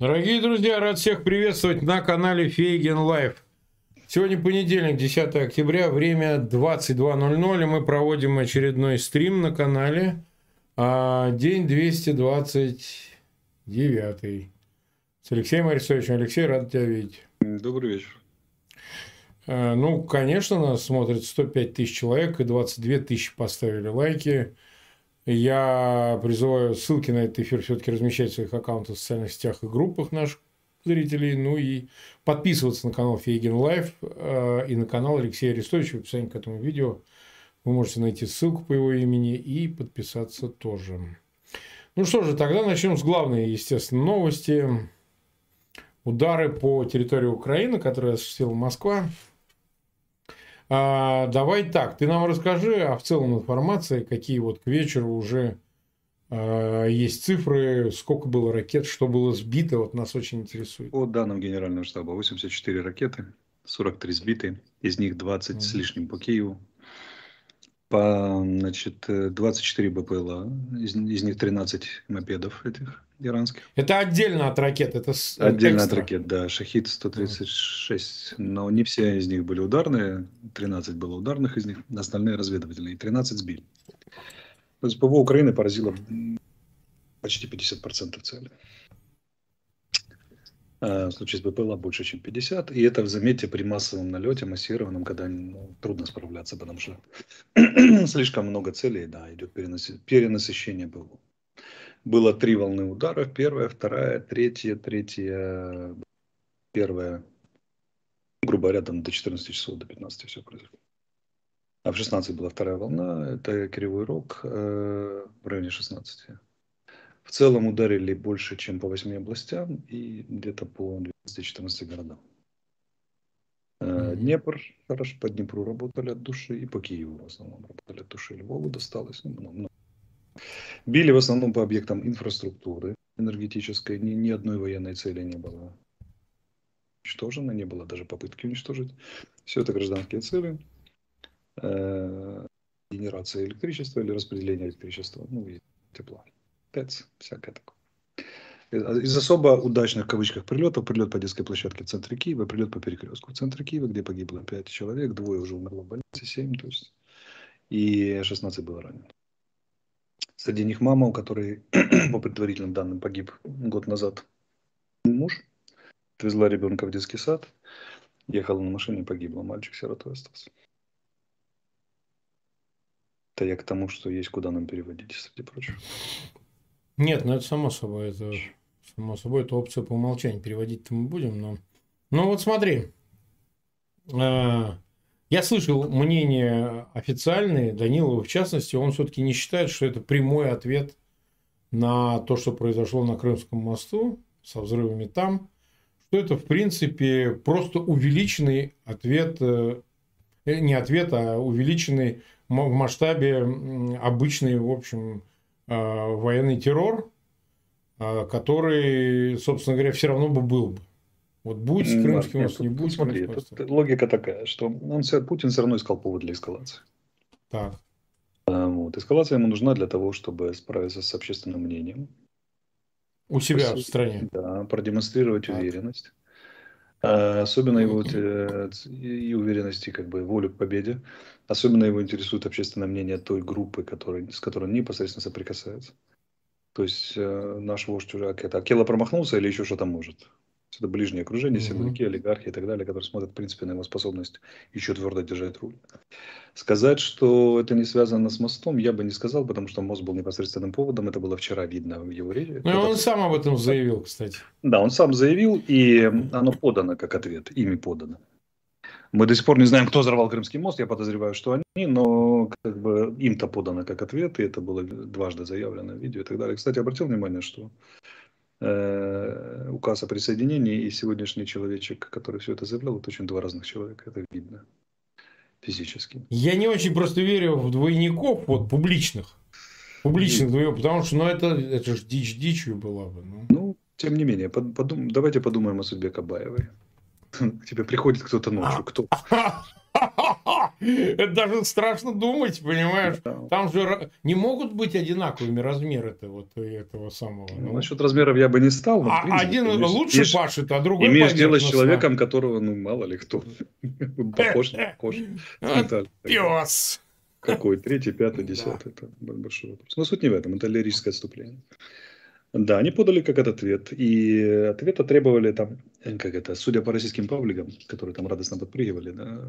Дорогие друзья, рад всех приветствовать на канале Фейгин Live. Сегодня понедельник, 10 октября, время 22.00, и мы проводим очередной стрим на канале. А, день 229 с Алексеем Арестовичем. Алексей, рад тебя видеть. Добрый вечер. А, ну, конечно, нас смотрит 105 тысяч человек, и 22 тысячи поставили лайки. Я призываю ссылки на этот эфир все-таки размещать в своих аккаунтах в социальных сетях и группах наших зрителей. Ну и подписываться на канал Фейгин Live э, и на канал Алексея Арестовича в описании к этому видео. Вы можете найти ссылку по его имени и подписаться тоже. Ну что же, тогда начнем с главной, естественно, новости. Удары по территории Украины, которые осуществила Москва. А, давай так, ты нам расскажи, а в целом информация, какие вот к вечеру уже а, есть цифры, сколько было ракет, что было сбито, вот нас очень интересует. По данным Генерального штаба, 84 ракеты, 43 сбиты, из них 20 mm-hmm. с лишним по Киеву, по, значит, 24 БПЛА, из, из них 13 мопедов этих иранских. Это отдельно от ракет? Это отдельно экстра. от ракет, да. Шахид 136, mm. но не все из них были ударные, 13 было ударных из них, остальные разведывательные, 13 сбили. То есть ПВО Украины поразило почти 50% цели. А, в случае с БПЛА больше, чем 50. И это, заметьте, при массовом налете, массированном, когда ну, трудно справляться, потому что слишком много целей, да, идет перенасыщение ПВО. Было три волны ударов. Первая, вторая, третья, третья, первая. Грубо говоря, там до 14 часов, до 15 все произошло. А в 16 была вторая волна, это Кривой Рог э, в районе 16. В целом ударили больше, чем по 8 областям и где-то по 12-14 городам. Mm-hmm. Днепр, хорошо, по Днепру работали от души, и по Киеву в основном работали от души. Львову досталось, ну, много. Били в основном по объектам инфраструктуры энергетической, ни, ни одной военной цели не было уничтожено, не было даже попытки уничтожить. Все это гражданские цели. Э, генерация электричества или распределение электричества, ну и тепла. ТЭЦ, всякое такое. Из особо удачных в кавычках прилетов, прилет по детской площадке в центре Киева, прилет по перекрестку в центре Киева, где погибло 5 человек, двое уже умерло в больнице, 7, то есть, и 16 было ранено. Среди них мама, у которой, по предварительным данным, погиб год назад муж, отвезла ребенка в детский сад, ехала на машине, погибла, мальчик сиротой остался. Это я к тому, что есть куда нам переводить, среди прочего. Нет, ну это само собой, это само собой, это опция по умолчанию. Переводить-то мы будем, но... Ну вот смотри, а, я слышал мнение официальное, Данилова в частности, он все-таки не считает, что это прямой ответ на то, что произошло на Крымском мосту со взрывами там, что это, в принципе, просто увеличенный ответ, э, не ответ, а увеличенный в масштабе обычный, в общем, э, военный террор, э, который, собственно говоря, все равно бы был бы. Вот будет с Крымским мост, не будет. Смотри, тут логика такая, что он, Путин все равно искал повод для эскалации. Так. А, вот. Эскалация ему нужна для того, чтобы справиться с общественным мнением. У себя в стране. Да, продемонстрировать так. уверенность. А, особенно его и уверенности, как бы волю к победе. Особенно его интересует общественное мнение той группы, который, с которой он непосредственно соприкасается. То есть э, наш вождь уже это Акела промахнулся или еще что-то может это ближнее окружение, силовики, олигархи и так далее, которые смотрят, в принципе, на его способность еще твердо держать руль. Сказать, что это не связано с мостом, я бы не сказал, потому что мост был непосредственным поводом, это было вчера видно в его речи. Ну, он сам об этом заявил, кстати. Да, он сам заявил, и оно подано как ответ, ими подано. Мы до сих пор не знаем, кто взорвал Крымский мост, я подозреваю, что они, но как бы им-то подано как ответ, и это было дважды заявлено в видео и так далее. Кстати, обратил внимание, что э, указ о присоединении и сегодняшний человечек, который все это заявлял, это очень два разных человека, это видно физически. Я не очень просто верю в двойников, вот публичных. Публичных двойников, потому что ну, это, это же дичь дичью была бы. Ну, ну тем не менее, под, подум, давайте подумаем о судьбе Кабаевой. К тебе приходит кто-то ночью. Кто? Это даже страшно думать, понимаешь? Да. Там же не могут быть одинаковыми размеры-то вот этого самого. Ну, насчет размеров я бы не стал. а принципе, один имеешь, лучше имеешь, пашет, а другой Имеешь дело с человеком, которого, ну, мало ли кто. Похож, похож. Пес. Какой? Третий, пятый, десятый. Это большой вопрос. Но суть не в этом. Это лирическое отступление. Да, они подали как этот ответ. И ответа требовали там, как это, судя по российским пабликам, которые там радостно подпрыгивали, да,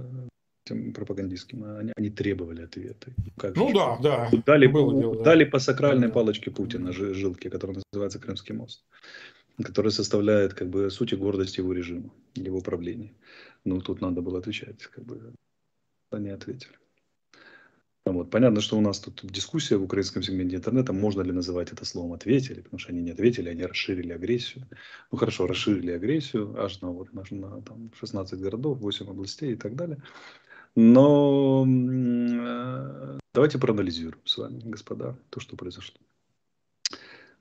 тем пропагандистским, они, они требовали ответа. Как ну же, да, да. Дали, дело, дали да. по сакральной да, палочке Путина жилки, которая называется Крымский мост, который составляет как бы суть и гордость его режима, его правления. Ну, тут надо было отвечать, как бы они ответили. Вот. Понятно, что у нас тут дискуссия в украинском сегменте интернета, можно ли называть это словом ответили, потому что они не ответили, они расширили агрессию. Ну хорошо, расширили агрессию аж на, вот, на, на там, 16 городов, 8 областей и так далее. Но э, давайте проанализируем с вами, господа, то, что произошло.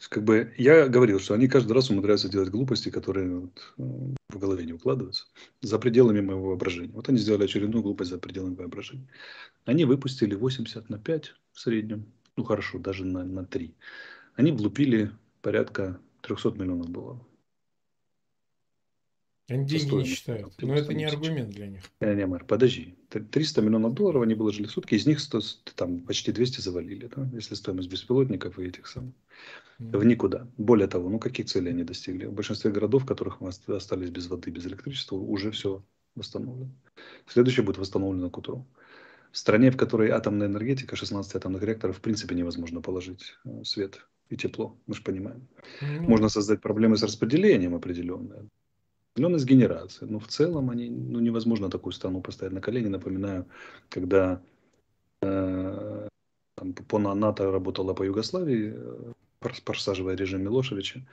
Как бы я говорил, что они каждый раз умудряются делать глупости, которые вот, в голове не укладываются, за пределами моего воображения. Вот они сделали очередную глупость за пределами воображения. Они выпустили 80 на 5 в среднем, ну хорошо, даже на, на 3. Они влупили порядка 300 миллионов долларов. Они деньги не считают. Но это не аргумент для них. Не, не, Мэр, подожди. 300 миллионов долларов они выложили в сутки, из них 100, там почти 200 завалили, да? если стоимость беспилотников и этих самых. Mm. В никуда. Более того, ну какие цели они достигли? В большинстве городов, в которых мы остались без воды, без электричества, уже все восстановлено. Следующее будет восстановлено к утру. В стране, в которой атомная энергетика, 16 атомных реакторов, в принципе невозможно положить э, свет и тепло, мы же понимаем. Mm. Можно создать проблемы с распределением определенные определенность генерации. Но в целом они, ну, невозможно такую страну поставить на колени. Напоминаю, когда э, там, по НАТО работала по Югославии, э, просаживая режим Милошевича,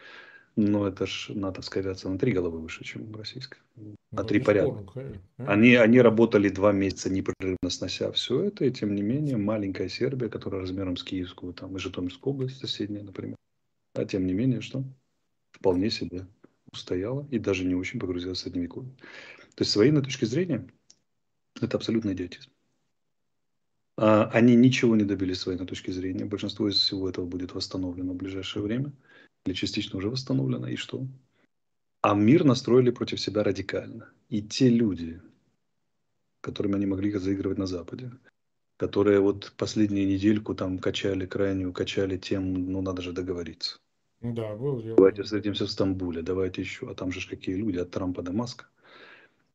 но это ж натовская авиация на три головы выше, чем российская. На ну, три порядка. Они, они работали два месяца непрерывно снося все это, и тем не менее маленькая Сербия, которая размером с Киевскую там, и Житомирскую область соседняя, например, а тем не менее, что вполне себе устояла и даже не очень погрузилась в средневековье. То есть с военной точки зрения это абсолютно идиотизм. А, они ничего не добились с военной точки зрения. Большинство из всего этого будет восстановлено в ближайшее время. Или частично уже восстановлено. И что? А мир настроили против себя радикально. И те люди, которыми они могли заигрывать на Западе, которые вот последнюю недельку там качали крайнюю, качали тем, ну надо же договориться. Да, был. Давайте встретимся в Стамбуле, давайте еще. А там же какие люди, от Трампа до Маска,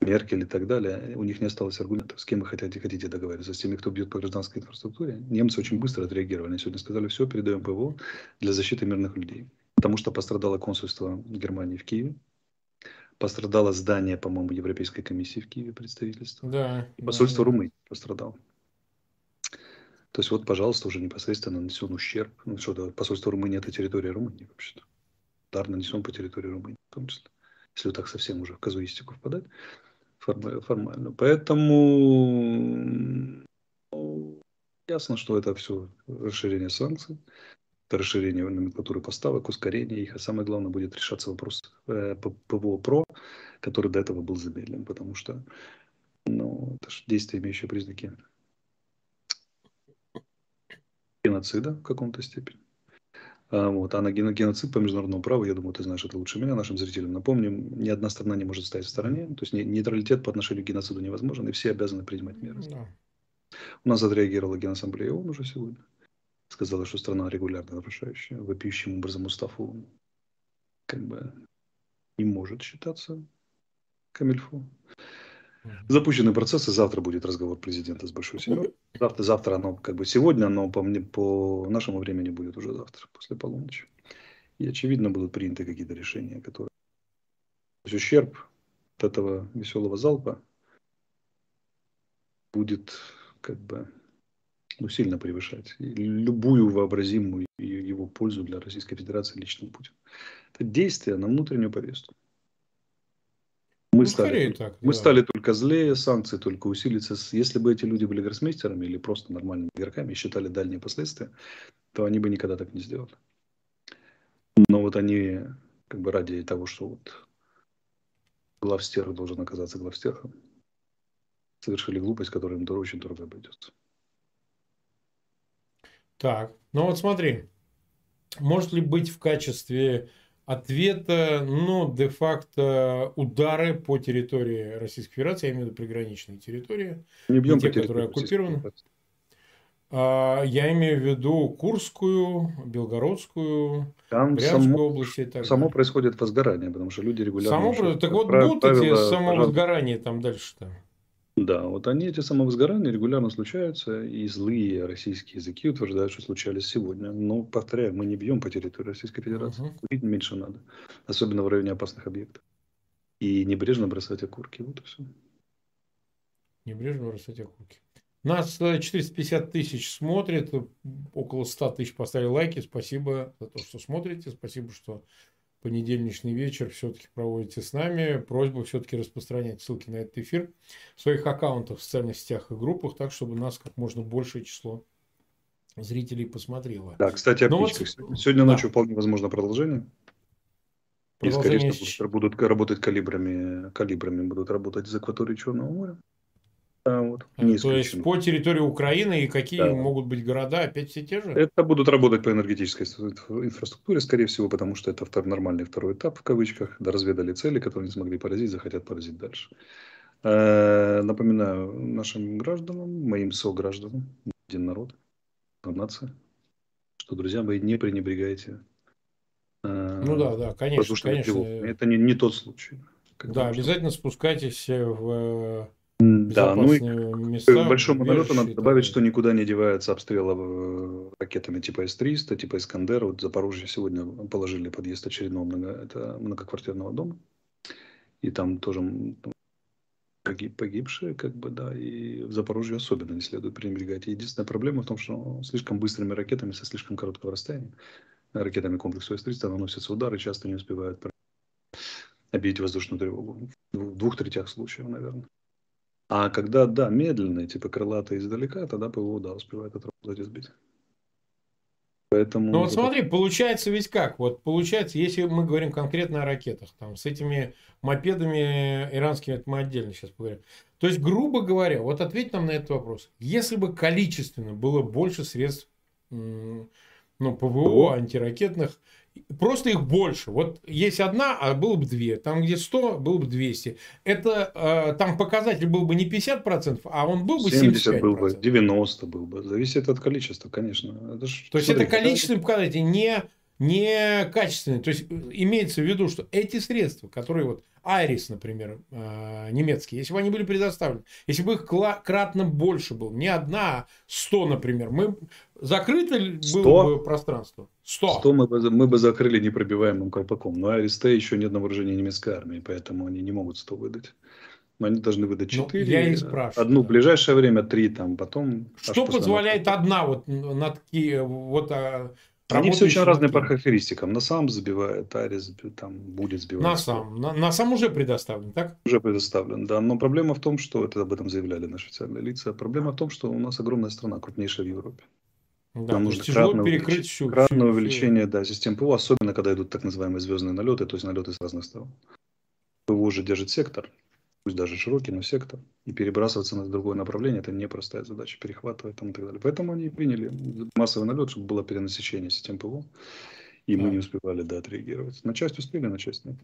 Меркель и так далее. У них не осталось аргументов, с кем вы хотите, хотите договариваться. С теми, кто бьет по гражданской инфраструктуре. Немцы очень быстро отреагировали. Они сегодня сказали, все, передаем ПВО для защиты мирных людей. Потому что пострадало консульство Германии в Киеве. Пострадало здание, по-моему, Европейской комиссии в Киеве, представительство. Да. И посольство да, Румынии пострадало. То есть вот, пожалуйста, уже непосредственно нанесен ущерб. Ну что, да, посольство Румынии это территория Румынии вообще-то. Удар нанесен по территории Румынии в том числе. Если вот так совсем уже в казуистику впадать формально. Поэтому ну, ясно, что это все расширение санкций, это расширение номенклатуры поставок, ускорение их, а самое главное будет решаться вопрос э, ПВО ПРО, который до этого был замедлен, потому что ну, это же действие, имеющее признаки геноцида в каком-то степени. А, вот. А на геноцид по международному праву, я думаю, ты знаешь это лучше меня, нашим зрителям напомним, ни одна страна не может стоять в стороне, то есть нейтралитет по отношению к геноциду невозможен, и все обязаны принимать меры. Да. У нас отреагировала Генассамблея ООН уже сегодня. Сказала, что страна регулярно нарушающая вопиющим образом устав ООН как бы не может считаться камильфо. Запущены процессы, завтра будет разговор президента с Большой Семеркой. Завтра, завтра оно как бы сегодня, но по, мне, по нашему времени будет уже завтра, после полуночи. И очевидно будут приняты какие-то решения, которые... То есть ущерб от этого веселого залпа будет как бы ну, сильно превышать любую вообразимую его пользу для Российской Федерации личным путем. Это действие на внутреннюю повестку. Мы, ну, стали, так, мы да. стали только злее, санкции только усилятся. Если бы эти люди были гроссмейстерами или просто нормальными игроками и считали дальние последствия, то они бы никогда так не сделали. Но вот они как бы ради того, что вот главстерх должен оказаться главстерхом, совершили глупость, которая им очень дорого обойдется. Так, ну вот смотри, может ли быть в качестве ответа, ну, де-факто удары по территории Российской Федерации, я имею в виду приграничные территории, не, бьем те, которые оккупированы. А, я имею в виду Курскую, Белгородскую, Там Брянскую само, область и так Само происходит возгорание, потому что люди регулярно... Само, так вот будут эти самовозгорания там дальше-то? Да, вот они, эти самовозгорания регулярно случаются, и злые российские языки утверждают, что случались сегодня. Но, повторяю, мы не бьем по территории Российской Федерации. Угу. Курить меньше надо, особенно в районе опасных объектов. И небрежно бросать окурки, вот и все. Небрежно бросать окурки. Нас 450 тысяч смотрит, около 100 тысяч поставили лайки. Спасибо за то, что смотрите. Спасибо, что понедельничный вечер все-таки проводите с нами. Просьба все-таки распространять ссылки на этот эфир в своих аккаунтах, в социальных сетях и группах, так, чтобы нас как можно большее число зрителей посмотрело. Да, кстати, о Но птичках. Вот... Сегодня да. ночью вполне возможно продолжение. продолжение И, скорее всего, будут работать калибрами, калибрами будут работать из акватории Черного моря. Да, вот, не То есть по территории Украины и какие да. могут быть города, опять все те же? Это будут работать по энергетической инфраструктуре, скорее всего, потому что это втор, нормальный второй этап, в кавычках. Разведали цели, которые не смогли поразить, захотят поразить дальше. Э, напоминаю нашим гражданам, моим согражданам, один народ, нация, что, друзья мои, не пренебрегайте э, ну да, да, конечно, конечно. Это не, не тот случай. Да, обязательно спускайтесь в да, ну и места, к большому налету надо добавить, что никуда не девается обстрела э, ракетами типа С-300, типа Искандер. Вот Запорожье сегодня положили подъезд очередного много, это многоквартирного дома. И там тоже погиб, погибшие, как бы, да, и в Запорожье особенно не следует пренебрегать. единственная проблема в том, что слишком быстрыми ракетами со слишком короткого расстояния, ракетами комплекса С-300 наносятся удары, часто не успевают объявить воздушную тревогу. В двух третях случаев, наверное. А когда, да, медленные, типа крылатые издалека, тогда ПВО, да, успевает отработать и сбить. Поэтому... Ну вот смотри, получается ведь как? Вот получается, если мы говорим конкретно о ракетах, там с этими мопедами иранскими, это мы отдельно сейчас поговорим. То есть, грубо говоря, вот ответь нам на этот вопрос. Если бы количественно было больше средств ну, ПВО, антиракетных, Просто их больше. Вот есть одна, а было бы две. Там, где 100, было бы 200. Это э, там показатель был бы не 50%, а он был бы 70 75%. был бы, 90 был бы. Зависит от количества, конечно. Это ж, То есть, это количественный показатель, не, не качественный. То есть, имеется в виду, что эти средства, которые вот Айрис, например, э, немецкие, если бы они были предоставлены, если бы их кратно больше было, не одна, а 100, например, мы закрыто было бы пространство? 100. 100 мы бы, мы бы закрыли непробиваемым колпаком. Но Айрис еще нет на вооружении немецкой армии, поэтому они не могут 100 выдать. Но они должны выдать 4. Ну, я и спрашиваю. Одну в ближайшее время, три там, потом... Что позволяет одна вот на такие вот а, они все очень разные по характеристикам. На сам забивает, Арис там будет сбивать. На сам. На, на сам уже предоставлен, так? Уже предоставлен, да. Но проблема в том, что это об этом заявляли наши официальные лица. Проблема в том, что у нас огромная страна, крупнейшая в Европе. Да, Нам нужно кратное, перекрыть всю, кратное всю, увеличение всю. Да, систем ПВО, особенно когда идут так называемые звездные налеты, то есть налеты с разных сторон. ПВО уже держит сектор, пусть даже широкий, но сектор, и перебрасываться на другое направление, это непростая задача, перехватывать там и так далее. Поэтому они приняли массовый налет, чтобы было перенасыщение систем ПВО, и мы не успевали, да, отреагировать. На часть успели, на часть нет.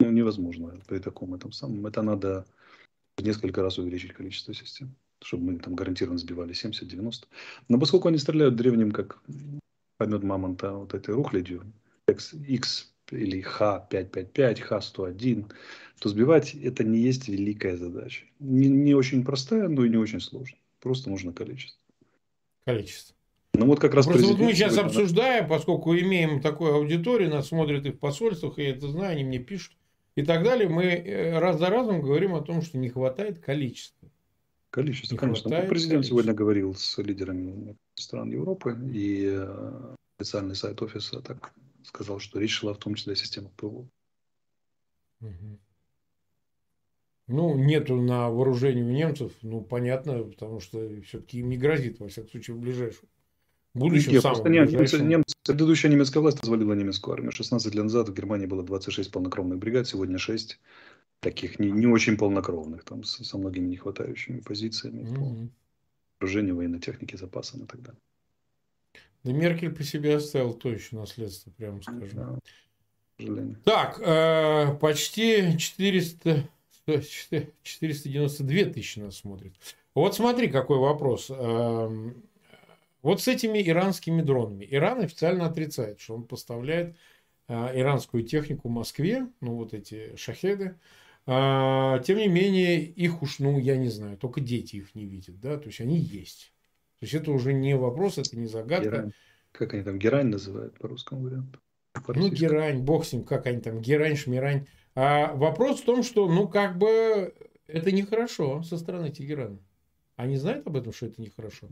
Ну, невозможно при таком этом самом. Это надо в несколько раз увеличить количество систем, чтобы мы там гарантированно сбивали 70-90. Но поскольку они стреляют древним, как помет мамонта, вот этой рухлядью, X или Х-555, Х-101, то сбивать это не есть великая задача. Не, не очень простая, но и не очень сложная. Просто нужно количество. Количество. Ну вот как раз Просто вот мы сейчас сегодня... обсуждаем, поскольку имеем такую аудиторию, нас смотрят и в посольствах, и я это знаю, они мне пишут и так далее, мы э, раз за разом говорим о том, что не хватает количества. Количество, не конечно. Хватает Президент количества. сегодня говорил с лидерами стран Европы, и э, официальный сайт офиса так сказал, что речь шла в том числе о системах ПВО. Ну, нету на вооружении у немцев, ну, понятно, потому что все-таки им не грозит, во всяком случае, в ближайшем будущем. Нет, просто нет, немцы, немцы, предыдущая немецкая власть развалила немецкую армию. 16 лет назад в Германии было 26 полнокровных бригад, сегодня 6. таких не, не очень полнокровных, там со, со многими нехватающими позициями по вооружению военной техники, запасам и так далее. Да Меркель по себе оставил то еще наследство, прямо скажем. Так, э, почти 400, 492 тысячи нас смотрит. Вот смотри, какой вопрос. Э, вот с этими иранскими дронами. Иран официально отрицает, что он поставляет э, иранскую технику Москве, ну вот эти шахеды. А, тем не менее, их уж, ну, я не знаю, только дети их не видят, да, то есть они есть. То есть это уже не вопрос, это не загадка. Герань. Как они там, герань называют по русскому варианту? По ну, герань, бог с ним, как они там, герань, шмирань. А вопрос в том, что, ну, как бы, это нехорошо со стороны Тегерана. Они знают об этом, что это нехорошо?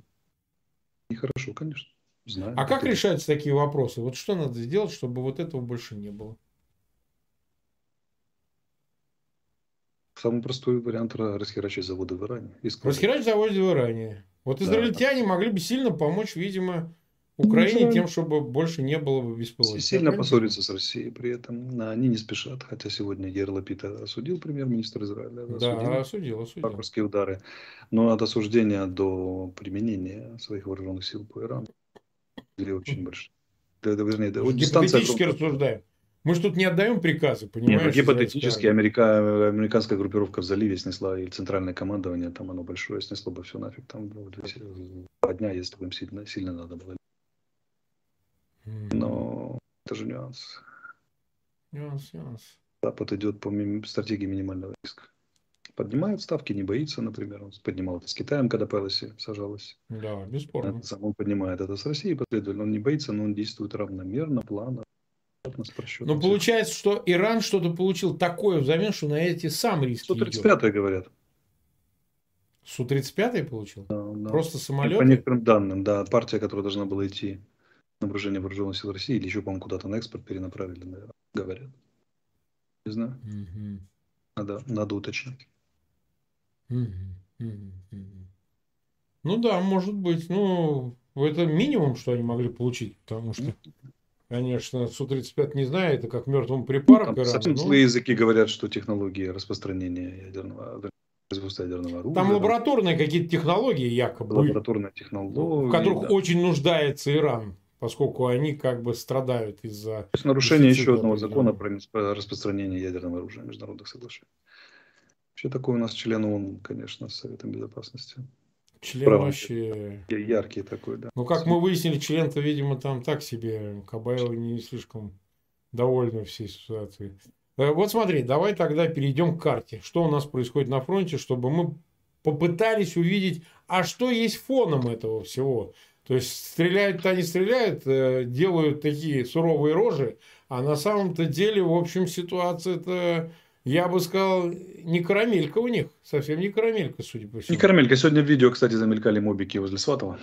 Нехорошо, конечно. Знаю. А как решаются такие вопросы? Вот что надо сделать, чтобы вот этого больше не было? Самый простой вариант расхерачить заводы в Иране. Расхерачить заводы в Иране. Вот израильтяне да. могли бы сильно помочь, видимо, Украине ну, тем, чтобы больше не было бы бесполезно. Сильно поссориться с Россией при этом. Они не спешат. Хотя сегодня Ерлапит осудил премьер-министр Израиля. Да, осудил, осудил. Варварские удары. Но от осуждения до применения своих вооруженных сил по Ирану очень большие. Да, да, вернее, да, Гипотетически рассуждаем. Мы же тут не отдаем приказы, понимаешь? Нет, ну, гипотетически Америка, американская группировка в заливе снесла, и центральное командование, там оно большое, снесло бы все нафиг. Там два дня, если бы им сильно, сильно надо было. Но это же нюанс. Нюанс, нюанс. Запад идет по стратегии минимального риска. Поднимает ставки, не боится, например. Он поднимал это с Китаем, когда Пелоси сажалась. Да, бесспорно. Это сам он поднимает это с Россией последовательно. Он не боится, но он действует равномерно, плавно. Но получается, что Иран что-то получил такое взамен, что на эти сам риски 135 говорят. Су-35 получил? Да, да. Просто самолет? По некоторым данным, да. Партия, которая должна была идти на вооружение вооруженных сил России, или еще, по-моему, куда-то на экспорт перенаправили, наверное, говорят. Не знаю. Угу. Надо, надо уточнить. Угу. Угу. Ну да, может быть. Ну, это минимум, что они могли получить, потому что Конечно, Су-35 не знаю, это как мертвым припаром. Там совсем ну... злые языки говорят, что технологии распространения ядерного производства ядерного оружия. Там лабораторные какие-то технологии якобы. Лабораторные технологии. В которых да. очень нуждается Иран, поскольку они как бы страдают из-за... То есть нарушение еще одного закона про распространение ядерного оружия международных соглашений. Вообще такой у нас член ООН, конечно, с Советом Безопасности. Член Правда. вообще... Яркий такой, да. Ну, как мы выяснили, член-то, видимо, там так себе. Кабаева не слишком довольны всей ситуацией. Э, вот смотри, давай тогда перейдем к карте. Что у нас происходит на фронте, чтобы мы попытались увидеть, а что есть фоном этого всего. То есть стреляют-то они стреляют, э, делают такие суровые рожи, а на самом-то деле, в общем, ситуация-то я бы сказал, не карамелька у них, совсем не карамелька, судя по всему. Не карамелька. Сегодня в видео, кстати, замелькали мобики возле Сватова.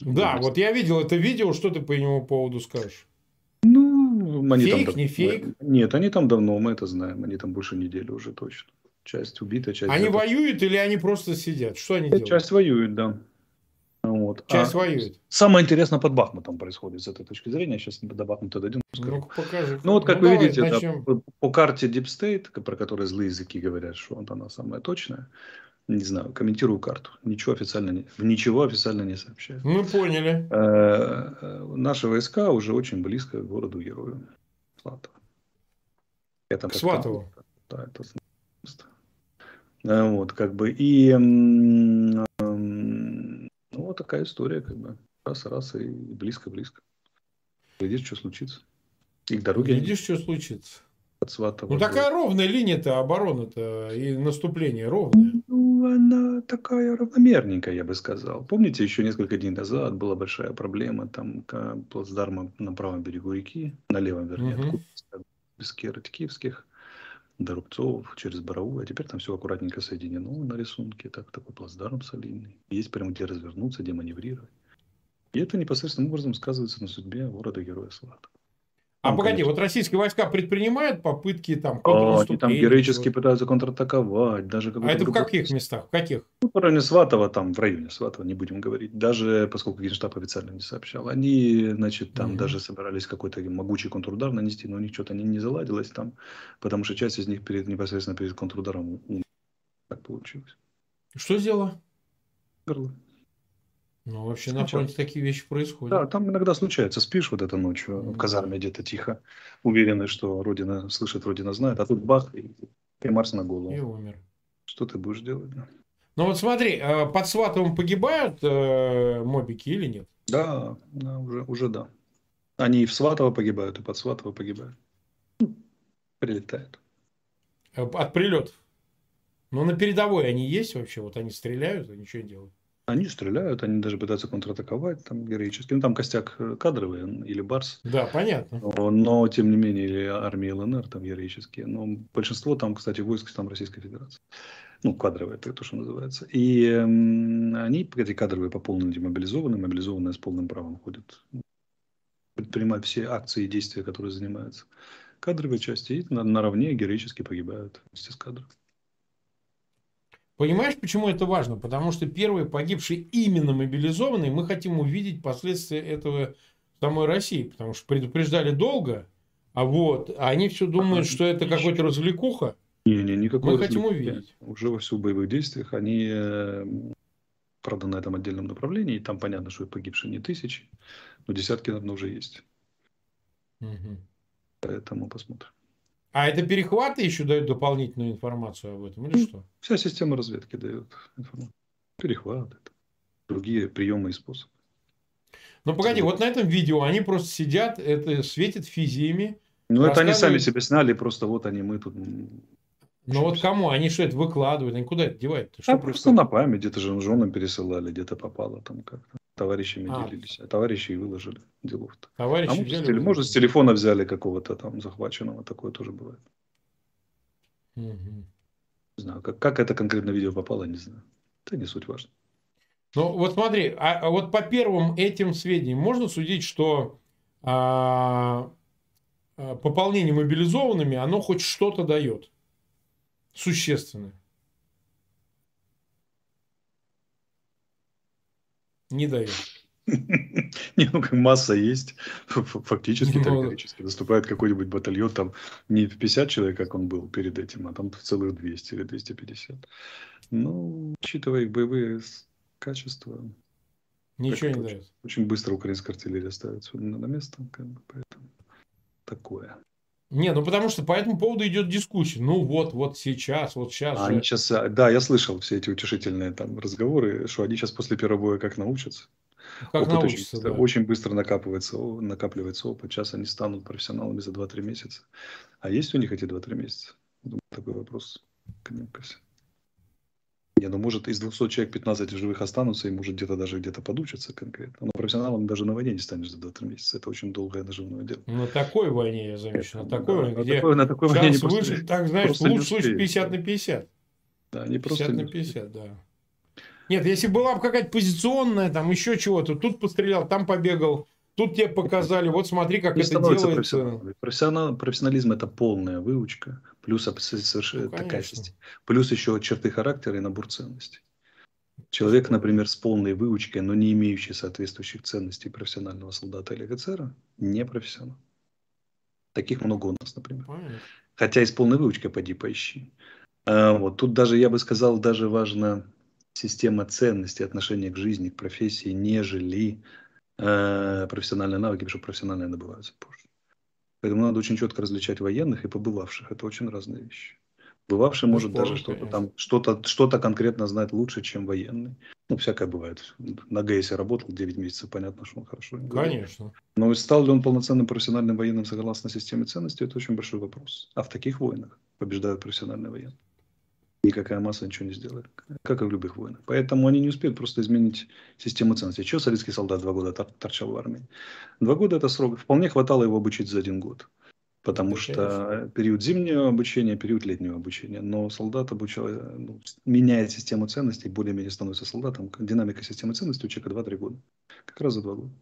Да, вот я видел это видео, что ты по нему поводу скажешь? Ну, они фейк, там, не фейк? Нет, они там давно, мы это знаем. Они там больше недели уже точно. Часть убита, часть... Они воюют или они просто сидят? Что они делают? Часть воюет, да. Вот. Часть а воюет. Самое интересное под Бахмутом происходит с этой точки зрения. Сейчас до Бахмута дойдем. Ну, покажи. Ну, вот как ну, вы давай, видите, да, по, карте Deep State, про которую злые языки говорят, что вот она самая точная. Не знаю, комментирую карту. Ничего официально не, ничего официально не сообщают. Мы поняли. Э, э, наши войска уже очень близко к городу-герою Сватово. Это к Сватову? Да, это вот, как бы, и такая история, как бы. Раз-раз и близко-близко. Глядишь, что случится. И к дороге... Глядишь, что случится. Ну, такая ровная линия-то, оборона-то и наступление ровное. Ну, она такая равномерненькая, я бы сказал. Помните, еще несколько дней назад была большая проблема, там, плацдарма на правом берегу реки, на левом, вернее, угу. откуда, без Киевских до Рубцов, через Боровую, а теперь там все аккуратненько соединено на рисунке, так, такой плацдарм солидный. Есть прям где развернуться, где маневрировать. И это непосредственным образом сказывается на судьбе города-героя Свата. А погоди, вот российские войска предпринимают попытки там они там контрнаступления, героически пытаются контратаковать, даже А это в каких местах? В каких? Ну, в районе Сватова, там, в районе Сватова, не будем говорить. Даже, поскольку Генштаб официально не сообщал, они, значит, там Мгм. даже собирались какой-то могучий контрудар нанести, но у них что-то не, не заладилось там, потому что часть из них перед, непосредственно перед контрударом ум- так получилось. Что сделала? Горло. Ну, вообще на Скачал. фронте такие вещи происходят. Да, там иногда случается, спишь вот это ночью в Мгм. казарме где-то тихо, уверенный, что Родина слышит, Родина знает, а тут бах, и, и Марс на голову. И умер. Что ты будешь делать? да? Ну вот смотри, э, под Сватовым погибают э, мобики или нет? Да, да, уже, уже да. Они и в Сватово погибают, и под Сватово погибают. Прилетают. Э, От прилетов. Но на передовой они есть вообще? Вот они стреляют, а ничего не делают. Они стреляют, они даже пытаются контратаковать там героически. Ну, там костяк э, кадровый или Барс. Да, понятно. Но, но, тем не менее, или армии ЛНР там героические. Но большинство там, кстати, войск там Российской Федерации. Ну, кадровые, это то, что называется. И эм, они, эти кадровые, по полной демобилизованы, мобилизованные с полным правом ходят. Предпринимают все акции и действия, которые занимаются кадровые части, и на- наравне героически погибают вместе с кадром. Понимаешь, почему это важно? Потому что первые погибшие именно мобилизованные, мы хотим увидеть последствия этого самой России. Потому что предупреждали долго, а вот а они все думают, что это какой-то развлекуха. Не-не, никакого Мы хотим увидеть. Уже во всю боевых действиях они, э, правда, на этом отдельном направлении, и там понятно, что погибшие не тысячи, но десятки, наверное, уже есть. Мгм. Поэтому посмотрим. А это перехваты еще дают дополнительную информацию об этом или что? Вся система разведки дает информацию. Перехват, это, другие приемы и способы. Ну погоди, вот на этом видео они просто сидят, это светит физиями. Ну, это они сами себе сняли, просто вот они, мы тут... Но вот кому? Они что это выкладывают? Они куда это девают? Что а просто на память, где-то же женам пересылали, где-то попало там как-то. Товарищами А. делились, а товарищи и выложили делов-то. Товарищи А может, взяли, с теле- может, с телефона взяли какого-то там захваченного, такое тоже бывает. Мгм. Не знаю, как, как это конкретно видео попало, не знаю. Это не суть важно. Ну, вот смотри, а, а вот по первым этим сведениям можно судить, что а, а, пополнение мобилизованными, оно хоть что-то дает. Существенное. Не дает. Не, ну как масса есть, фактически Ну, категорически. Наступает какой-нибудь батальон, там не в 50 человек, как он был перед этим, а там целых 200 или 250. Ну, учитывая их боевые качества, Ничего не это дает. очень быстро украинская артиллерия ставится на место, как бы, поэтому такое. Не, ну потому что по этому поводу идет дискуссия. Ну вот, вот сейчас, вот сейчас А же. они сейчас, да, я слышал все эти утешительные там разговоры, что они сейчас после первого боя как научатся. Как Опыт научится, очень, да. очень быстро накапывается, о- накапливается опыт. Сейчас они станут профессионалами за 2-3 месяца. А есть у них эти 2-3 месяца? Думаю, такой вопрос к ним ко всем. Не, ну может из 200 человек 15 в живых останутся, и может где-то даже где-то подучатся конкретно. Но профессионалом даже на войне не станешь за 2-3 месяца. Это очень долгое наживное дело. На такой войне, я замечу, на Да, такой войне, на где такой, на такой войне не шанс просто, выжить, так знаешь, просто не лучше случай успеешь, 50 да. на 50. да, они просто 50 не на успеют. 50, да. Нет, если была бы какая-то позиционная, там еще чего-то, тут пострелял, там побегал, тут тебе показали, вот смотри, как Не это делается. профессионалами. Профессионал, профессионализм это полная выучка, плюс Ну, такая. Плюс еще черты характера и набор ценностей. Человек, например, с полной выучкой, но не имеющий соответствующих ценностей профессионального солдата или офицера, не профессионал. Таких много у нас, например. Понятно. Хотя и с полной выучкой поди поищи. А, вот тут даже, я бы сказал, даже важна система ценностей, отношения к жизни, к профессии, нежели э, профессиональные навыки, потому что профессиональные набываются позже. Поэтому надо очень четко различать военных и побывавших. Это очень разные вещи. Бывавший может Бесспорно, даже что-то там, что-то, что-то конкретно знать лучше, чем военный. Ну, всякое бывает. На ГЭСе работал 9 месяцев, понятно, что он хорошо. Конечно. Но стал ли он полноценным профессиональным военным согласно системе ценностей, это очень большой вопрос. А в таких войнах побеждают профессиональные военные. Никакая масса ничего не сделает, как и в любых войнах. Поэтому они не успеют просто изменить систему ценностей. Чего советский солдат два года тор- торчал в армии? Два года это срок. Вполне хватало его обучить за один год. Потому Да, что период зимнего обучения, период летнего обучения. Но солдат обучал, ну, меняет систему ценностей, более-менее становится солдатом. Динамика системы ценностей у человека 2-3 года. Как раз за два года.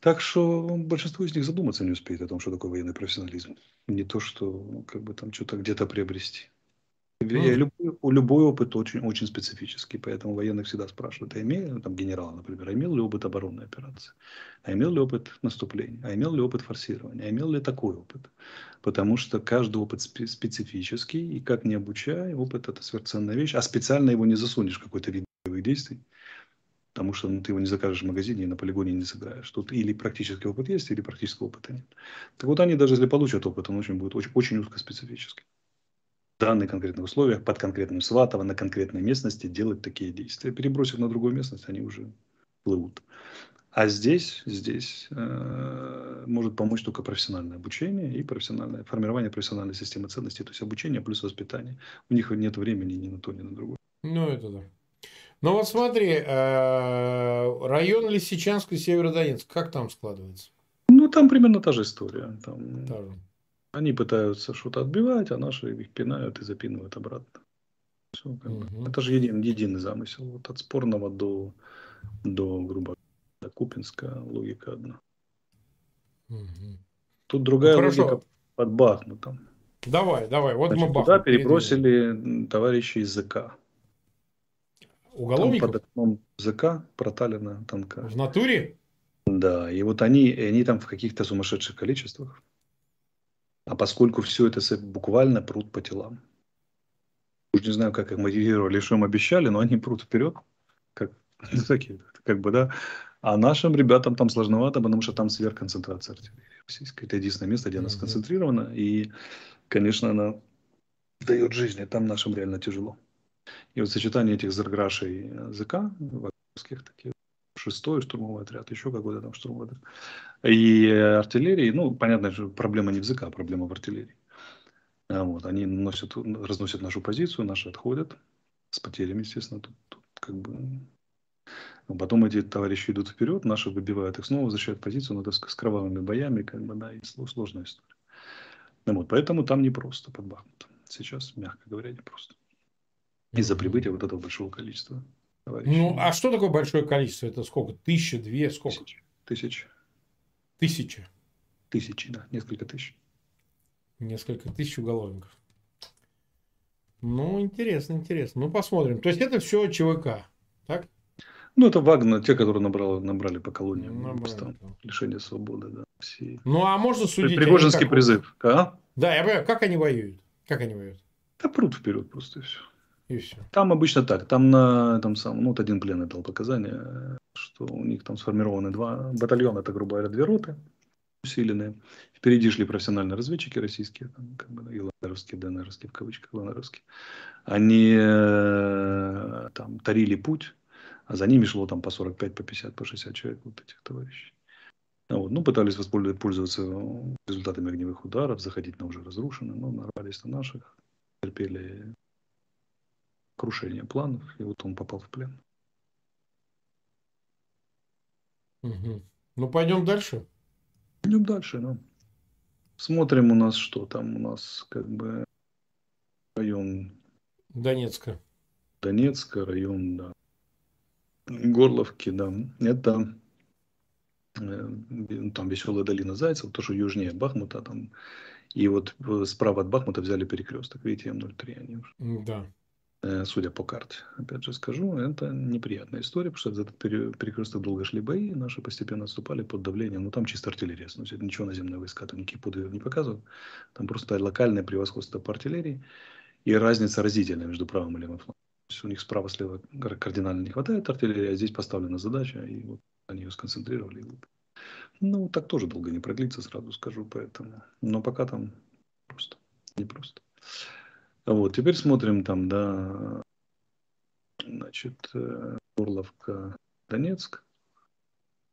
Так что большинство из них задуматься не успеет о том, что такое военный профессионализм. Не то, что ну, как бы там что-то где-то приобрести. Любой, любой опыт очень, очень специфический, поэтому военных всегда спрашивают, а имел, там генерал, например, а имел ли опыт оборонной операции, а имел ли опыт наступления, а имел ли опыт форсирования, а имел ли такой опыт. Потому что каждый опыт специфический, и как не обучай, опыт это сверхценная вещь, а специально его не засунешь в какой-то вид боевых действий, потому что ну, ты его не закажешь в магазине и на полигоне не сыграешь. Тут или практический опыт есть, или практического опыта нет. Так вот они даже если получат опыт, он очень будет очень, очень узкоспецифический данных конкретных условиях, под конкретным Сватово, на конкретной местности делать такие действия. Перебросив на другую местность, они уже плывут. А здесь, здесь э, может помочь только профессиональное обучение и профессиональное формирование профессиональной системы ценностей, то есть обучение плюс воспитание. У них нет времени ни на то, ни на другое. Ну, это да. Ну вот смотри, э, район Лисичанск и Северодонецк, как там складывается? Ну, там примерно та же история. Там... Та же. Они пытаются что-то отбивать, а наши их пинают и запинывают обратно. Все, как угу. бы. Это же един, единый замысел. Вот от спорного до, до грубо говоря, Купинска логика одна. Угу. Тут другая ну, логика под Бахмутом. Давай, давай. Вот Значит, мы Бахмут. Туда перебросили товарищи из ЗК. Уголовников? Там под окном ЗК проталина танка. В натуре? Да, и вот они, они там в каких-то сумасшедших количествах. А поскольку все это буквально прут по телам. Уж не знаю, как их мотивировали, что им обещали, но они прут вперед. Как, такие, как бы, да. А нашим ребятам там сложновато, потому что там сверхконцентрация артиллерии российской. Это единственное место, где она сконцентрирована. И, конечно, она дает жизнь. И там нашим реально тяжело. И вот сочетание этих зарграшей языка, вагнерских таких, шестой штурмовой отряд, еще какой-то там штурмовой отряд. И артиллерии, ну, понятно, что проблема не в ЗК, а проблема в артиллерии. А вот, они носят, разносят нашу позицию, наши отходят с потерями, естественно, тут, тут как бы... Потом эти товарищи идут вперед, наши выбивают их снова, возвращают позицию, но это с, с кровавыми боями, как бы, да, и сложная история. Ну, вот, поэтому там непросто под Бахмутом. Сейчас, мягко говоря, непросто. Из-за прибытия вот этого большого количества товарищей. Ну, а что такое большое количество? Это сколько? Тысяча, две, сколько? Тысяч. Тысяча. Тысячи, да, несколько тысяч. Несколько тысяч уголовников. Ну, интересно, интересно. Ну, посмотрим. То есть, это все ЧВК, так? Ну, это Вагнер, те, которые набрали, набрали по колониям. Набрали, там, лишение свободы, да. Все. Ну, а можно судить... Пригожинский призыв. А? Да, я понимаю. Как они воюют? Как они воюют? Да прут вперед просто и все. И все. Там обычно так. Там на там сам, ну, вот один пленный дал показания, что у них там сформированы два батальона, это, грубо говоря, две роты усиленные. Впереди шли профессиональные разведчики российские, там, как бы, и ЛНРовские, ДНРовские, в кавычках ЛНРовские. Они э, там тарили путь, а за ними шло там по 45, по 50, по 60 человек вот этих товарищей. Вот. Ну, пытались воспользоваться результатами огневых ударов, заходить на уже разрушенные, но нарвались на наших, терпели крушение планов, и вот он попал в плен. Угу. Ну, пойдем дальше. Пойдем дальше, ну. Смотрим у нас что там у нас как бы район Донецка. Донецка, район, да. Горловки, да. Это э, там веселая долина Зайцев, то, что южнее Бахмута там. И вот э, справа от Бахмута взяли перекресток, видите, М03 они уже. Да. Э, судя по карте. Опять же скажу, это неприятная история, потому что за этот перекресток долго шли бои, наши постепенно отступали под давлением, ну там чисто артиллерия, ну, ничего наземные войска, там никаких подвигов не показывают, там просто локальное превосходство по артиллерии и разница разительная между правым и левым флангом. То есть у них справа-слева кардинально не хватает артиллерии, а здесь поставлена задача, и вот они ее сконцентрировали. Ну, так тоже долго не продлится, сразу скажу, поэтому. Но пока там просто непросто. Вот, теперь смотрим там, да, значит, э, Орловка, Донецк.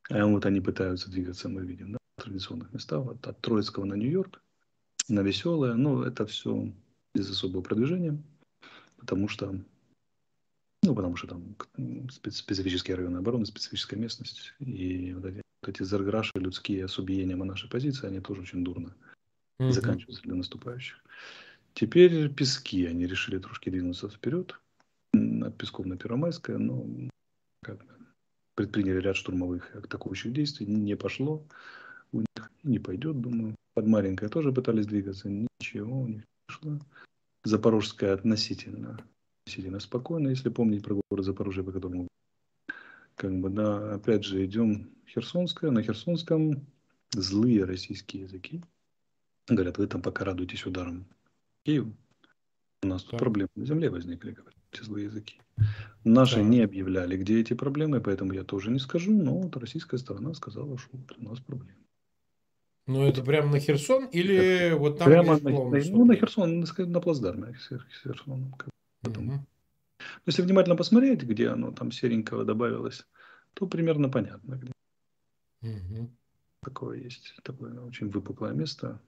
А вот они пытаются двигаться, мы видим, да, в традиционных местах, вот от Троицкого на Нью-Йорк, на Веселое. Ну, это все без особого продвижения, потому что, ну, потому что там специфические районы обороны, специфическая местность. И вот эти, вот эти зарграши людские с убиением на нашей позиции, они тоже очень дурно mm-hmm. заканчиваются для наступающих. Теперь Пески. Они решили трошки двинуться вперед. От Песков на Первомайское. Но как предприняли ряд штурмовых атакующих действий, не пошло. У них не пойдет, думаю. Под Маринкой тоже пытались двигаться, ничего у них не пошло. Запорожская относительно, относительно спокойно, если помнить про город Запорожье, по которому как бы, да, опять же, идем Херсонская, на Херсонском злые российские языки. Говорят, вы там пока радуетесь ударом Киеву. У нас тут проблемы на земле возникли, говорят, эти злые языки. Наши так. не объявляли, где эти проблемы, поэтому я тоже не скажу, но вот российская сторона сказала, что вот у нас проблемы. Ну, это прямо на Херсон или это вот там, прямо на, на, ну, на Херсон, на, на плацдарме Херсон. Угу. Если внимательно посмотреть, где оно там серенького добавилось, то примерно понятно. Где. Угу. Такое есть, такое очень выпуклое место.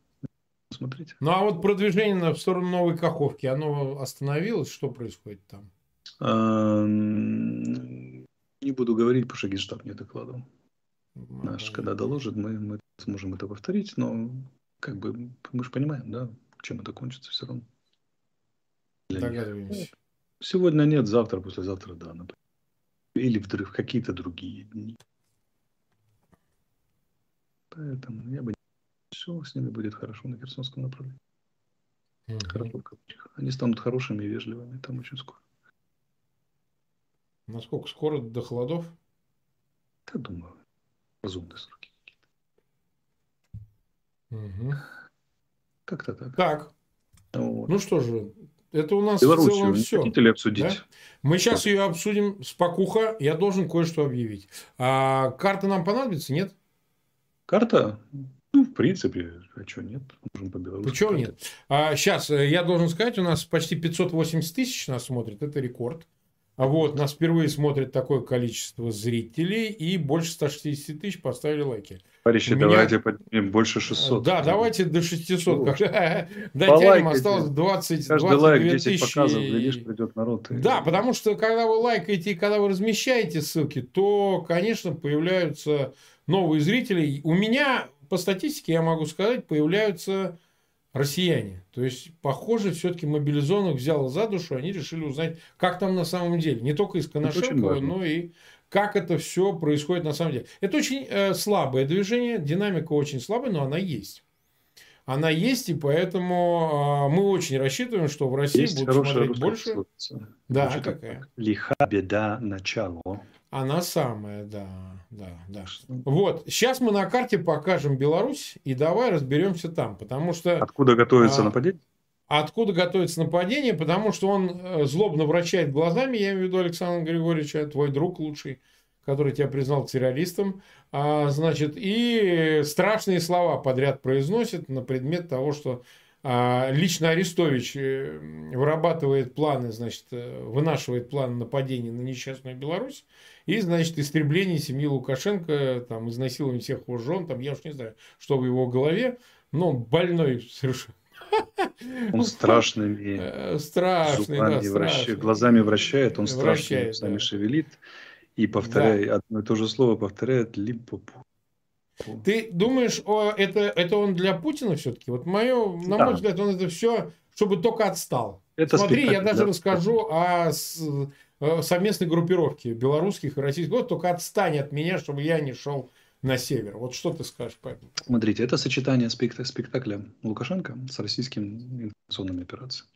Смотрите. Ну а вот продвижение в сторону Новой Каховки, оно остановилось? Что происходит там? А, не буду говорить, потому что Генштаб не докладывал. Наш, когда доложит, мы, мы сможем это повторить, но как бы мы же понимаем, да, чем это кончится все равно. Догадываемся. Сегодня нет, завтра, послезавтра, да. Например. Или в какие-то другие дни. Поэтому я бы все с ними будет хорошо на Херсонском направлении. Угу. Хорошо Они станут хорошими и вежливыми там очень скоро. Насколько скоро до холодов? Я думаю, разумные сроки какие-то. Угу. Как-то так. Так. Вот. Ну что же, это у нас Белоруссию в целом все. Хотите ли обсудить? Да? Мы сейчас ее обсудим спокуха. Я должен кое-что объявить. А карта нам понадобится, нет? Карта? В принципе, а что нет? Можем по Беларуси. Почему нет? А, сейчас, э, я должен сказать, у нас почти 580 тысяч нас смотрит. Это рекорд. А вот, нас впервые смотрит такое количество зрителей, и больше 160 тысяч поставили лайки. Товарищи, меня... давайте поднимем больше 600. Да, давайте до 600. Дотянем, осталось 20 Каждый лайк 10 тысячи. показов, глядишь, придет народ. Да, потому что, когда вы лайкаете и когда вы размещаете ссылки, то, конечно, появляются новые зрители. У меня, по статистике, я могу сказать, появляются россияне. То есть, похоже, все-таки мобилизованных взяло за душу, они решили узнать, как там на самом деле. Не только из Коношенкова, но и как это все происходит на самом деле. Это очень э, слабое движение, динамика очень слабая, но она есть. Она есть, и поэтому э, мы очень рассчитываем, что в России есть будут смотреть больше. Да, Значит, какая? Лиха беда начало. Она самая, да, да, да. Вот, сейчас мы на карте покажем Беларусь, и давай разберемся там, потому что... Откуда готовится а, нападение? Откуда готовится нападение, потому что он э, злобно вращает глазами, я имею в виду Александр Григорьевича, твой друг лучший, который тебя признал террористом, а, значит, и страшные слова подряд произносит на предмет того, что лично Арестович э, вырабатывает планы, значит, э, вынашивает план нападения на несчастную Беларусь, и, значит, истребление семьи Лукашенко, там, изнасилование всех его жен, там, я уж не знаю, что в его голове, но больной совершенно. Он страшными э, страшный, да. Вращает, глазами вращает, он страшно сами да. шевелит и повторяет, да. одно и то же слово повторяет лимпопу. Ты думаешь, о, это, это он для Путина все-таки? Вот мое, на да. мой взгляд, он это все, чтобы только отстал. Это Смотри, я даже да. расскажу о Э, совместной группировки белорусских и российских. Вот только отстань от меня, чтобы я не шел на север. Вот что ты скажешь по этому? Смотрите, это сочетание спектакля Лукашенко с российскими информационными операциями.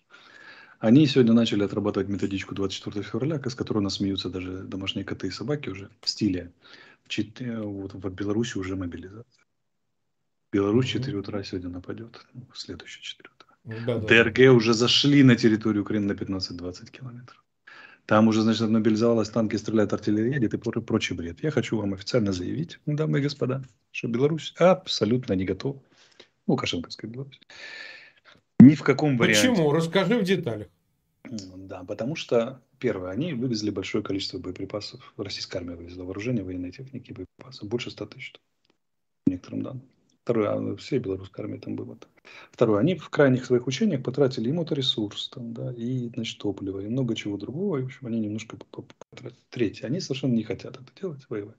Они сегодня начали отрабатывать методичку 24 февраля, с которой у нас смеются даже домашние коты и собаки уже в стиле. Э, вот в Беларуси уже мобилизация. Беларусь в 4 утра сегодня нападет. Ну, в следующие 4 утра. Ну да, ДРГ да. уже зашли на территорию Украины на 15-20 километров. Там уже, значит, мобилизовалась, танки стреляют, артиллерия едет и прочий бред. Я хочу вам официально заявить, дамы и господа, что Беларусь абсолютно не готова. Лукашенковская Беларусь. Ни в каком варианте. Почему? Расскажи в деталях. Да, потому что, первое, они вывезли большое количество боеприпасов. Российская армия вывезла вооружение, военной техники, боеприпасов. Больше 100 тысяч. По некоторым данным. Второе, а все белорусская армия там было. Второе, они в крайних своих учениях потратили и моторесурс, там, да, и значит, топливо, и много чего другого. И, в общем, они немножко потратили. Третье, они совершенно не хотят это делать, воевать.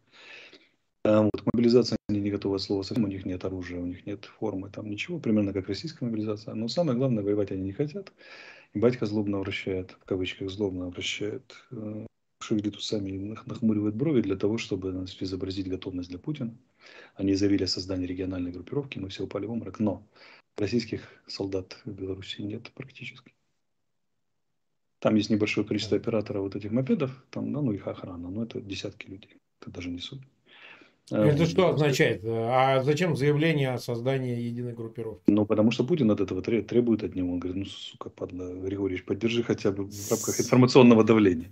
А вот, мобилизация они не готовы от слова совсем, у них нет оружия, у них нет формы, там ничего, примерно как российская мобилизация. Но самое главное, воевать они не хотят. И батька злобно вращает, в кавычках злобно вращает э, шевелит усами и нахмуривает брови для того, чтобы изобразить готовность для Путина. Они заявили о создании региональной группировки, мы все упали в обморок, но российских солдат в Беларуси нет практически. Там есть небольшое количество операторов вот этих мопедов, там, да, ну их охрана, но это десятки людей, это даже не суть. Это что означает? А зачем заявление о создании единой группировки? Ну, потому что Путин от этого требует от него. Он говорит, ну, сука, падла, Григорьевич, поддержи хотя бы в рамках информационного давления.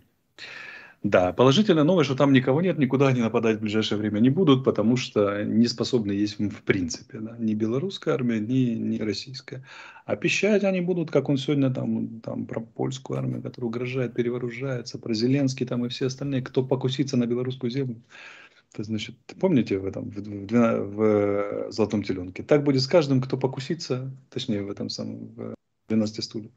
Да, положительная новость, что там никого нет, никуда они нападать в ближайшее время не будут, потому что не способны есть в принципе. Да? Ни белорусская армия, ни, ни российская. А пищать они будут, как он сегодня там, там про польскую армию, которая угрожает, перевооружается, про Зеленский там и все остальные, кто покусится на белорусскую землю. Это значит, помните в этом, в, в, в Золотом теленке? Так будет с каждым, кто покусится, точнее в этом самом, в 12 стульев.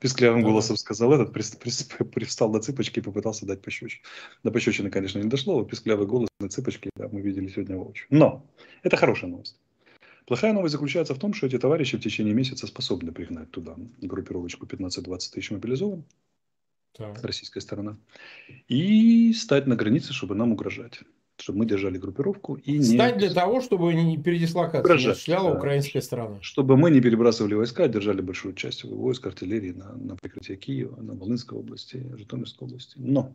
Писклявым голосом сказал этот, при, при, привстал на цыпочки и попытался дать пощечину. До пощечины, конечно, не дошло, а писклявый голос на цыпочки, да, мы видели сегодня воочию. Но это хорошая новость. Плохая новость заключается в том, что эти товарищи в течение месяца способны пригнать туда группировочку 15-20 тысяч мобилизованных, так. российская сторона, и стать на границе, чтобы нам угрожать чтобы мы держали группировку и не... Стать для того, чтобы не передислокация не осуществляла да, украинская страна. Чтобы мы не перебрасывали войска, держали большую часть войск, артиллерии на, на прикрытие Киева, на Волынской области, Житомирской области. Но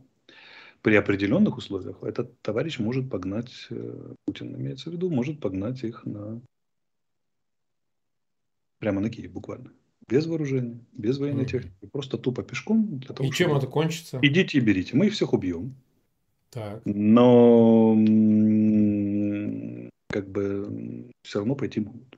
при определенных условиях этот товарищ может погнать, э, Путин имеется в виду, может погнать их на прямо на Киев буквально. Без вооружения, без военной mm. техники. Просто тупо пешком. Для того, и чем это кончится? Идите и берите. Мы их всех убьем. Так. Но как бы все равно пойти могут.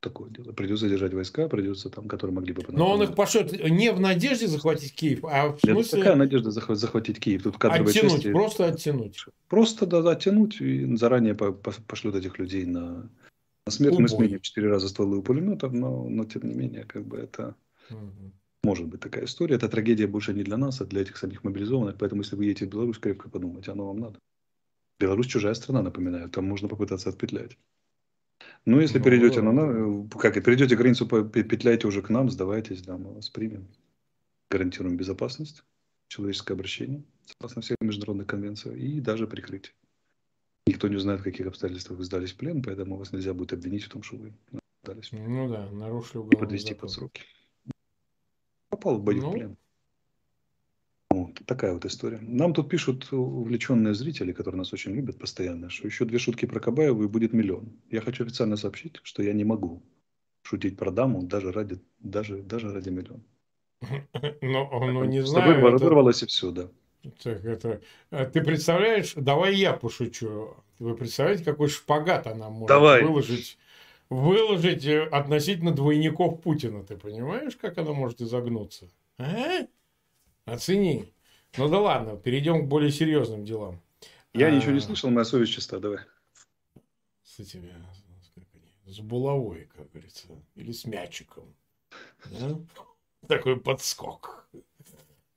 Такое дело. Придется держать войска, придется там, которые могли бы... Но он их пошлет не в надежде захватить Киев, а в смысле... Нет, какая надежда захватить Киев? Тут оттянуть, части... просто оттянуть. Просто, да, оттянуть и заранее пошлют этих людей на, на смерть. Убой. Мы сменим четыре раза стволы у пулеметов, но, но тем не менее, как бы это... Угу. Может быть такая история. Это трагедия больше не для нас, а для этих самих мобилизованных. Поэтому, если вы едете в Беларусь, крепко подумайте, оно вам надо. Беларусь чужая страна, напоминаю. Там можно попытаться отпетлять. Ну, если ну, перейдете да. на, как и перейдете границу, петляйте уже к нам, сдавайтесь, да, мы вас примем. Гарантируем безопасность, человеческое обращение, согласно всех международных конвенциях, и даже прикрытие. Никто не узнает, в каких обстоятельствах вы сдались в плен, поэтому вас нельзя будет обвинить в том, что вы сдались в плен. Ну да, нарушили уголовный Подвести закон. под сроки попал в бою ну. в плен. Вот такая вот история. Нам тут пишут увлеченные зрители, которые нас очень любят постоянно, что еще две шутки про Кабаева и будет миллион. Я хочу официально сообщить, что я не могу шутить про даму даже ради, даже, даже ради миллиона. Но, но не знаю. Вырвалось и все, да. Так это, а ты представляешь, давай я пошучу. Вы представляете, какой шпагат она может давай. выложить выложить э, относительно двойников Путина. Ты понимаешь, как она может изогнуться? А? Оцени. Ну да ладно, перейдем к более серьезным делам. Я а... ничего не слышал, моя совесть чиста, давай. С этими, с булавой, как говорится, или с мячиком. Да? Такой подскок.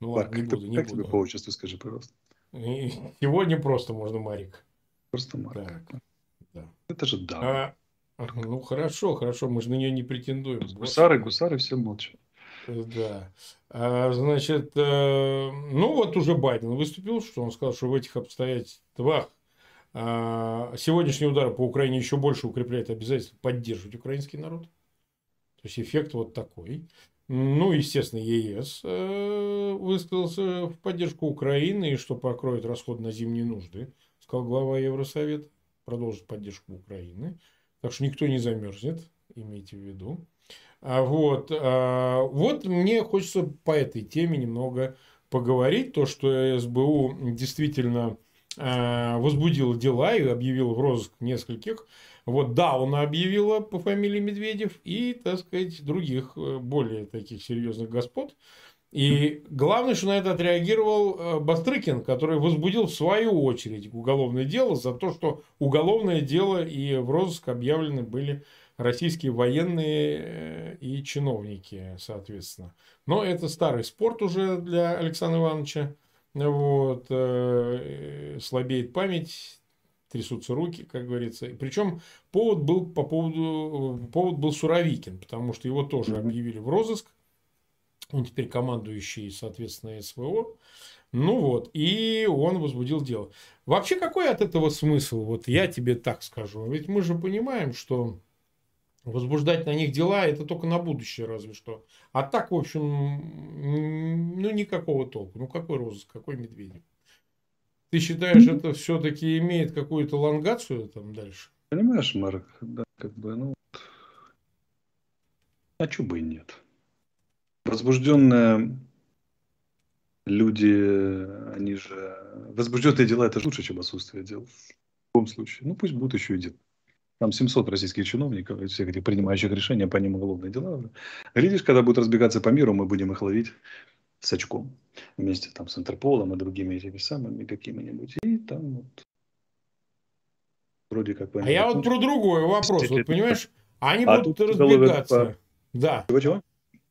Ну ладно, не буду, не как буду. тебе по отчеству, скажи, пожалуйста. Сегодня просто можно Марик. Просто Марик. Так. Да. Это же да. А, ну хорошо, хорошо, мы же на нее не претендуем. Гусары, гусары все молчат. Да. А, значит, э, ну вот уже Байден выступил, что он сказал, что в этих обстоятельствах э, сегодняшний удар по Украине еще больше укрепляет обязательство поддерживать украинский народ. То есть эффект вот такой. Ну, естественно, ЕС э, высказался в поддержку Украины и что покроет расход на зимние нужды, сказал глава Евросовета, продолжит поддержку Украины. Так что никто не замерзнет, имейте в виду. А вот, а, вот мне хочется по этой теме немного поговорить. То, что СБУ действительно а, возбудила дела и объявила в розыск нескольких. Вот да, он объявила по фамилии Медведев и, так сказать, других э, более таких серьезных господ. И главное, что на это отреагировал э, Бастрыкин, который возбудил в свою очередь уголовное дело за то, что уголовное дело и в розыск объявлены были российские военные э, и чиновники, соответственно. Но это старый спорт уже для Александра Ивановича. Вот, э, слабеет память, трясутся руки, как говорится. Причем повод был по поводу повод был Суровикин, потому что его тоже объявили в розыск он теперь командующий, соответственно, СВО. Ну вот, и он возбудил дело. Вообще, какой от этого смысл? Вот я тебе так скажу. Ведь мы же понимаем, что возбуждать на них дела это только на будущее разве что. А так, в общем, ну никакого толку. Ну какой розыск, какой Медведев? Ты считаешь, это все-таки имеет какую-то лонгацию там дальше? Понимаешь, Марк, да, как бы, ну, а чё бы и нет. Возбужденные люди, они же... Возбужденные дела – это лучше, чем отсутствие дел. В любом случае. Ну, пусть будут еще и дела. Там 700 российских чиновников, всех этих принимающих решения, по ним уголовные дела. Глядишь, когда будут разбегаться по миру, мы будем их ловить с очком. Вместе там с Интерполом и другими этими самыми какими-нибудь. И там вот вроде как... А я вот про другой вопрос. Вот понимаешь, они а будут разбегаться. По... Да. Чего-чего?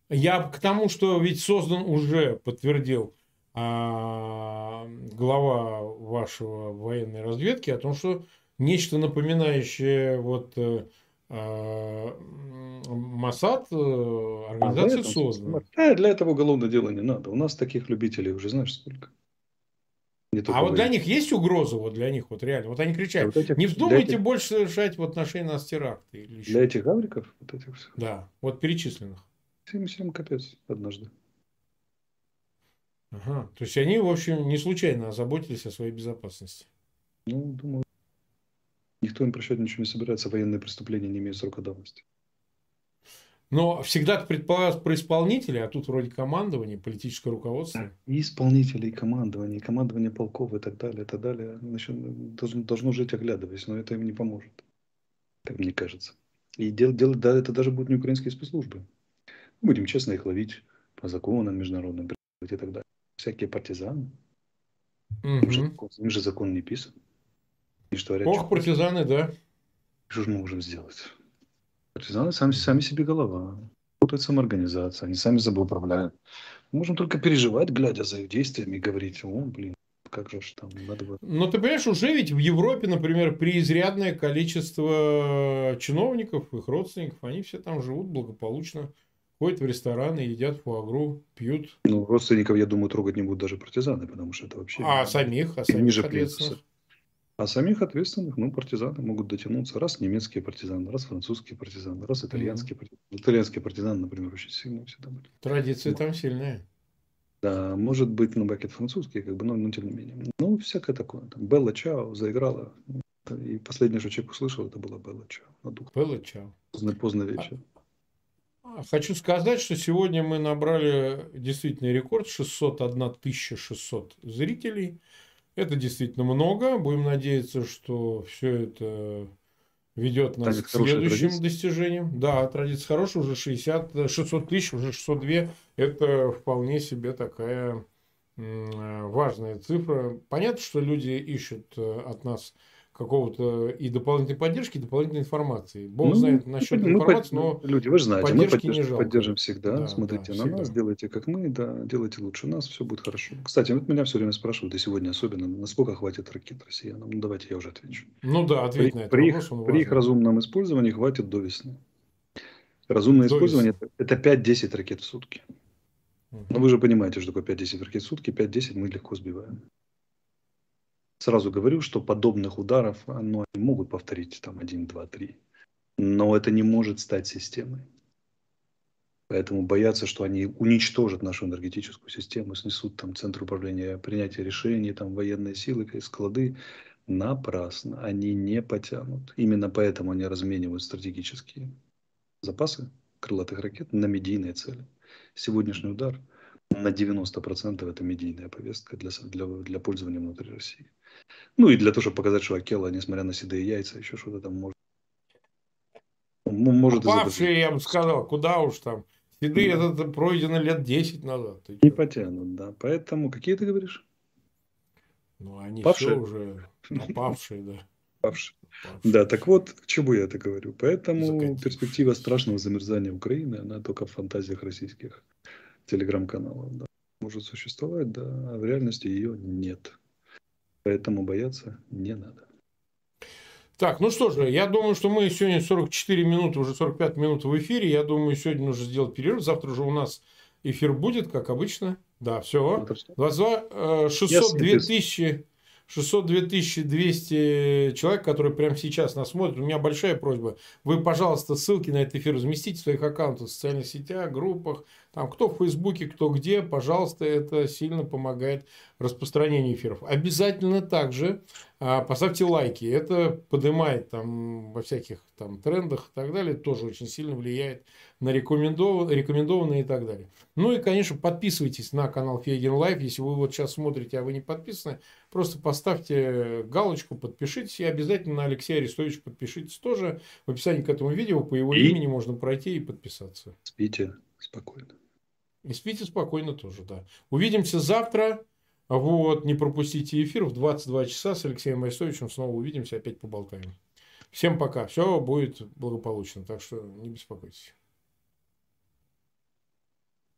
Я к тому, что ведь создан уже, подтвердил а, глава вашего военной разведки о том, что нечто напоминающее вот э, а, Масад, э, организация а, создана. Да, для этого уголовное дело не надо. У нас таких любителей уже знаешь сколько. а вот для них есть угроза, вот для них вот реально. Вот они кричат, вот этих, не вздумайте этих... больше совершать в отношении нас теракты. Или еще. Для этих гавриков? Вот этих всех? Да, вот перечисленных. Всем, всем капец однажды. Ага. То есть они, в общем, не случайно озаботились о своей безопасности. Ну, думаю, никто им прощать ничего не собирается. Военные преступления не имеют срока давности. Но всегда предполагалось про исполнителей, а тут вроде командование, политическое руководство. И исполнители, и командование, и командование полков и так далее, и так далее. Значит, должно, должно жить оглядываясь, но это им не поможет, как мне кажется. И дело, дело, да, это даже будут не украинские спецслужбы. Будем честно их ловить по законам международным и так далее. Всякие партизаны. Угу. Им, же, им же закон не писан. И что, Ох, партизаны, да. Что же мы можем сделать? Партизаны сами, сами себе голова. Путают самоорганизация, они сами собой управляют. Мы можем только переживать, глядя за их действиями, и говорить, о, блин, как же там надо было. Но ты понимаешь, уже ведь в Европе, например, преизрядное количество чиновников, их родственников, они все там живут благополучно, ходят в рестораны, едят фуагру, пьют. Ну, родственников, я думаю, трогать не будут даже партизаны, потому что это вообще... А самих? А самих, ниже ответственных? А самих ответственных, ну, партизаны могут дотянуться. Раз немецкие партизаны, раз французские партизаны, раз итальянские mm-hmm. партизаны. Итальянские партизаны, например, очень сильные всегда были. Традиции ну, там сильные. Да, может быть, ну, бакет французские, как бы, но, но тем не менее. Ну, всякое такое. Там, Белла Чао заиграла. И последнее, что человек услышал, это была Белла Чао. Белла Чао. Поздно, поздно вечер. Хочу сказать, что сегодня мы набрали действительно рекорд 601 600 зрителей. Это действительно много. Будем надеяться, что все это ведет нас к следующим традиция. достижениям. Да, традиция хорошая, уже 60, 600 тысяч, уже 602. Это вполне себе такая важная цифра. Понятно, что люди ищут э, от нас какого-то и дополнительной поддержки, и дополнительной информации. Бог ну, знает насчет мы информации, но люди, вы же знаете, мы поддержим, поддержим всегда. Да, Смотрите да, на всегда. нас, делайте как мы, да, делайте лучше нас, все будет хорошо. Кстати, вот меня все время спрашивают, и сегодня особенно, насколько хватит ракет россиянам. Ну, давайте я уже отвечу. Ну да, ответь при, на это при вопрос, их, при их разумном использовании хватит до весны. Разумное до использование это 5-10 ракет в сутки. Угу. Но вы же понимаете, что такое 5-10 ракет в сутки. 5-10 мы легко сбиваем. Сразу говорю, что подобных ударов ну, они могут повторить там 1, 2, 3. Но это не может стать системой. Поэтому бояться, что они уничтожат нашу энергетическую систему, снесут там центр управления принятия решений, там военные силы, склады, напрасно. Они не потянут. Именно поэтому они разменивают стратегические запасы крылатых ракет на медийные цели. Сегодняшний удар на 90% это медийная повестка для, для, для пользования внутри России. Ну и для того, чтобы показать, что Акела, несмотря на седые яйца, еще что-то там может. может Попавшие, я бы сказал, куда уж там. Седые да. это пройдено лет 10 назад. Не потянут, да. Поэтому какие ты говоришь? Ну, они Павшие? все уже попавшие, да. Павшие. Да, так вот, к чему я это говорю. Поэтому Закатить. перспектива страшного замерзания Украины, она только в фантазиях российских телеграм-каналов. Да. Может существовать, да, а в реальности ее нет. Поэтому бояться не надо. Так, ну что же, я думаю, что мы сегодня 44 минуты, уже 45 минут в эфире. Я думаю, сегодня нужно сделать перерыв. Завтра же у нас эфир будет, как обычно. Да, все. 22 602 тысячи 602 200 человек, которые прямо сейчас нас смотрят. У меня большая просьба. Вы, пожалуйста, ссылки на этот эфир разместите в своих аккаунтах в социальных сетях, группах. Там кто в Фейсбуке, кто где. Пожалуйста, это сильно помогает распространению эфиров. Обязательно также а, поставьте лайки. Это поднимает там во всяких там трендах и так далее. Тоже очень сильно влияет на рекомендованные, рекомендованные и так далее. Ну и, конечно, подписывайтесь на канал Фейгин Live. Если вы вот сейчас смотрите, а вы не подписаны, просто поставьте галочку, подпишитесь. И обязательно на Алексея Арестовича подпишитесь тоже. В описании к этому видео по его и... имени можно пройти и подписаться. Спите спокойно. И спите спокойно тоже, да. Увидимся завтра. Вот, не пропустите эфир в 22 часа с Алексеем Арестовичем. Снова увидимся, опять поболтаем. Всем пока. Все будет благополучно, так что не беспокойтесь.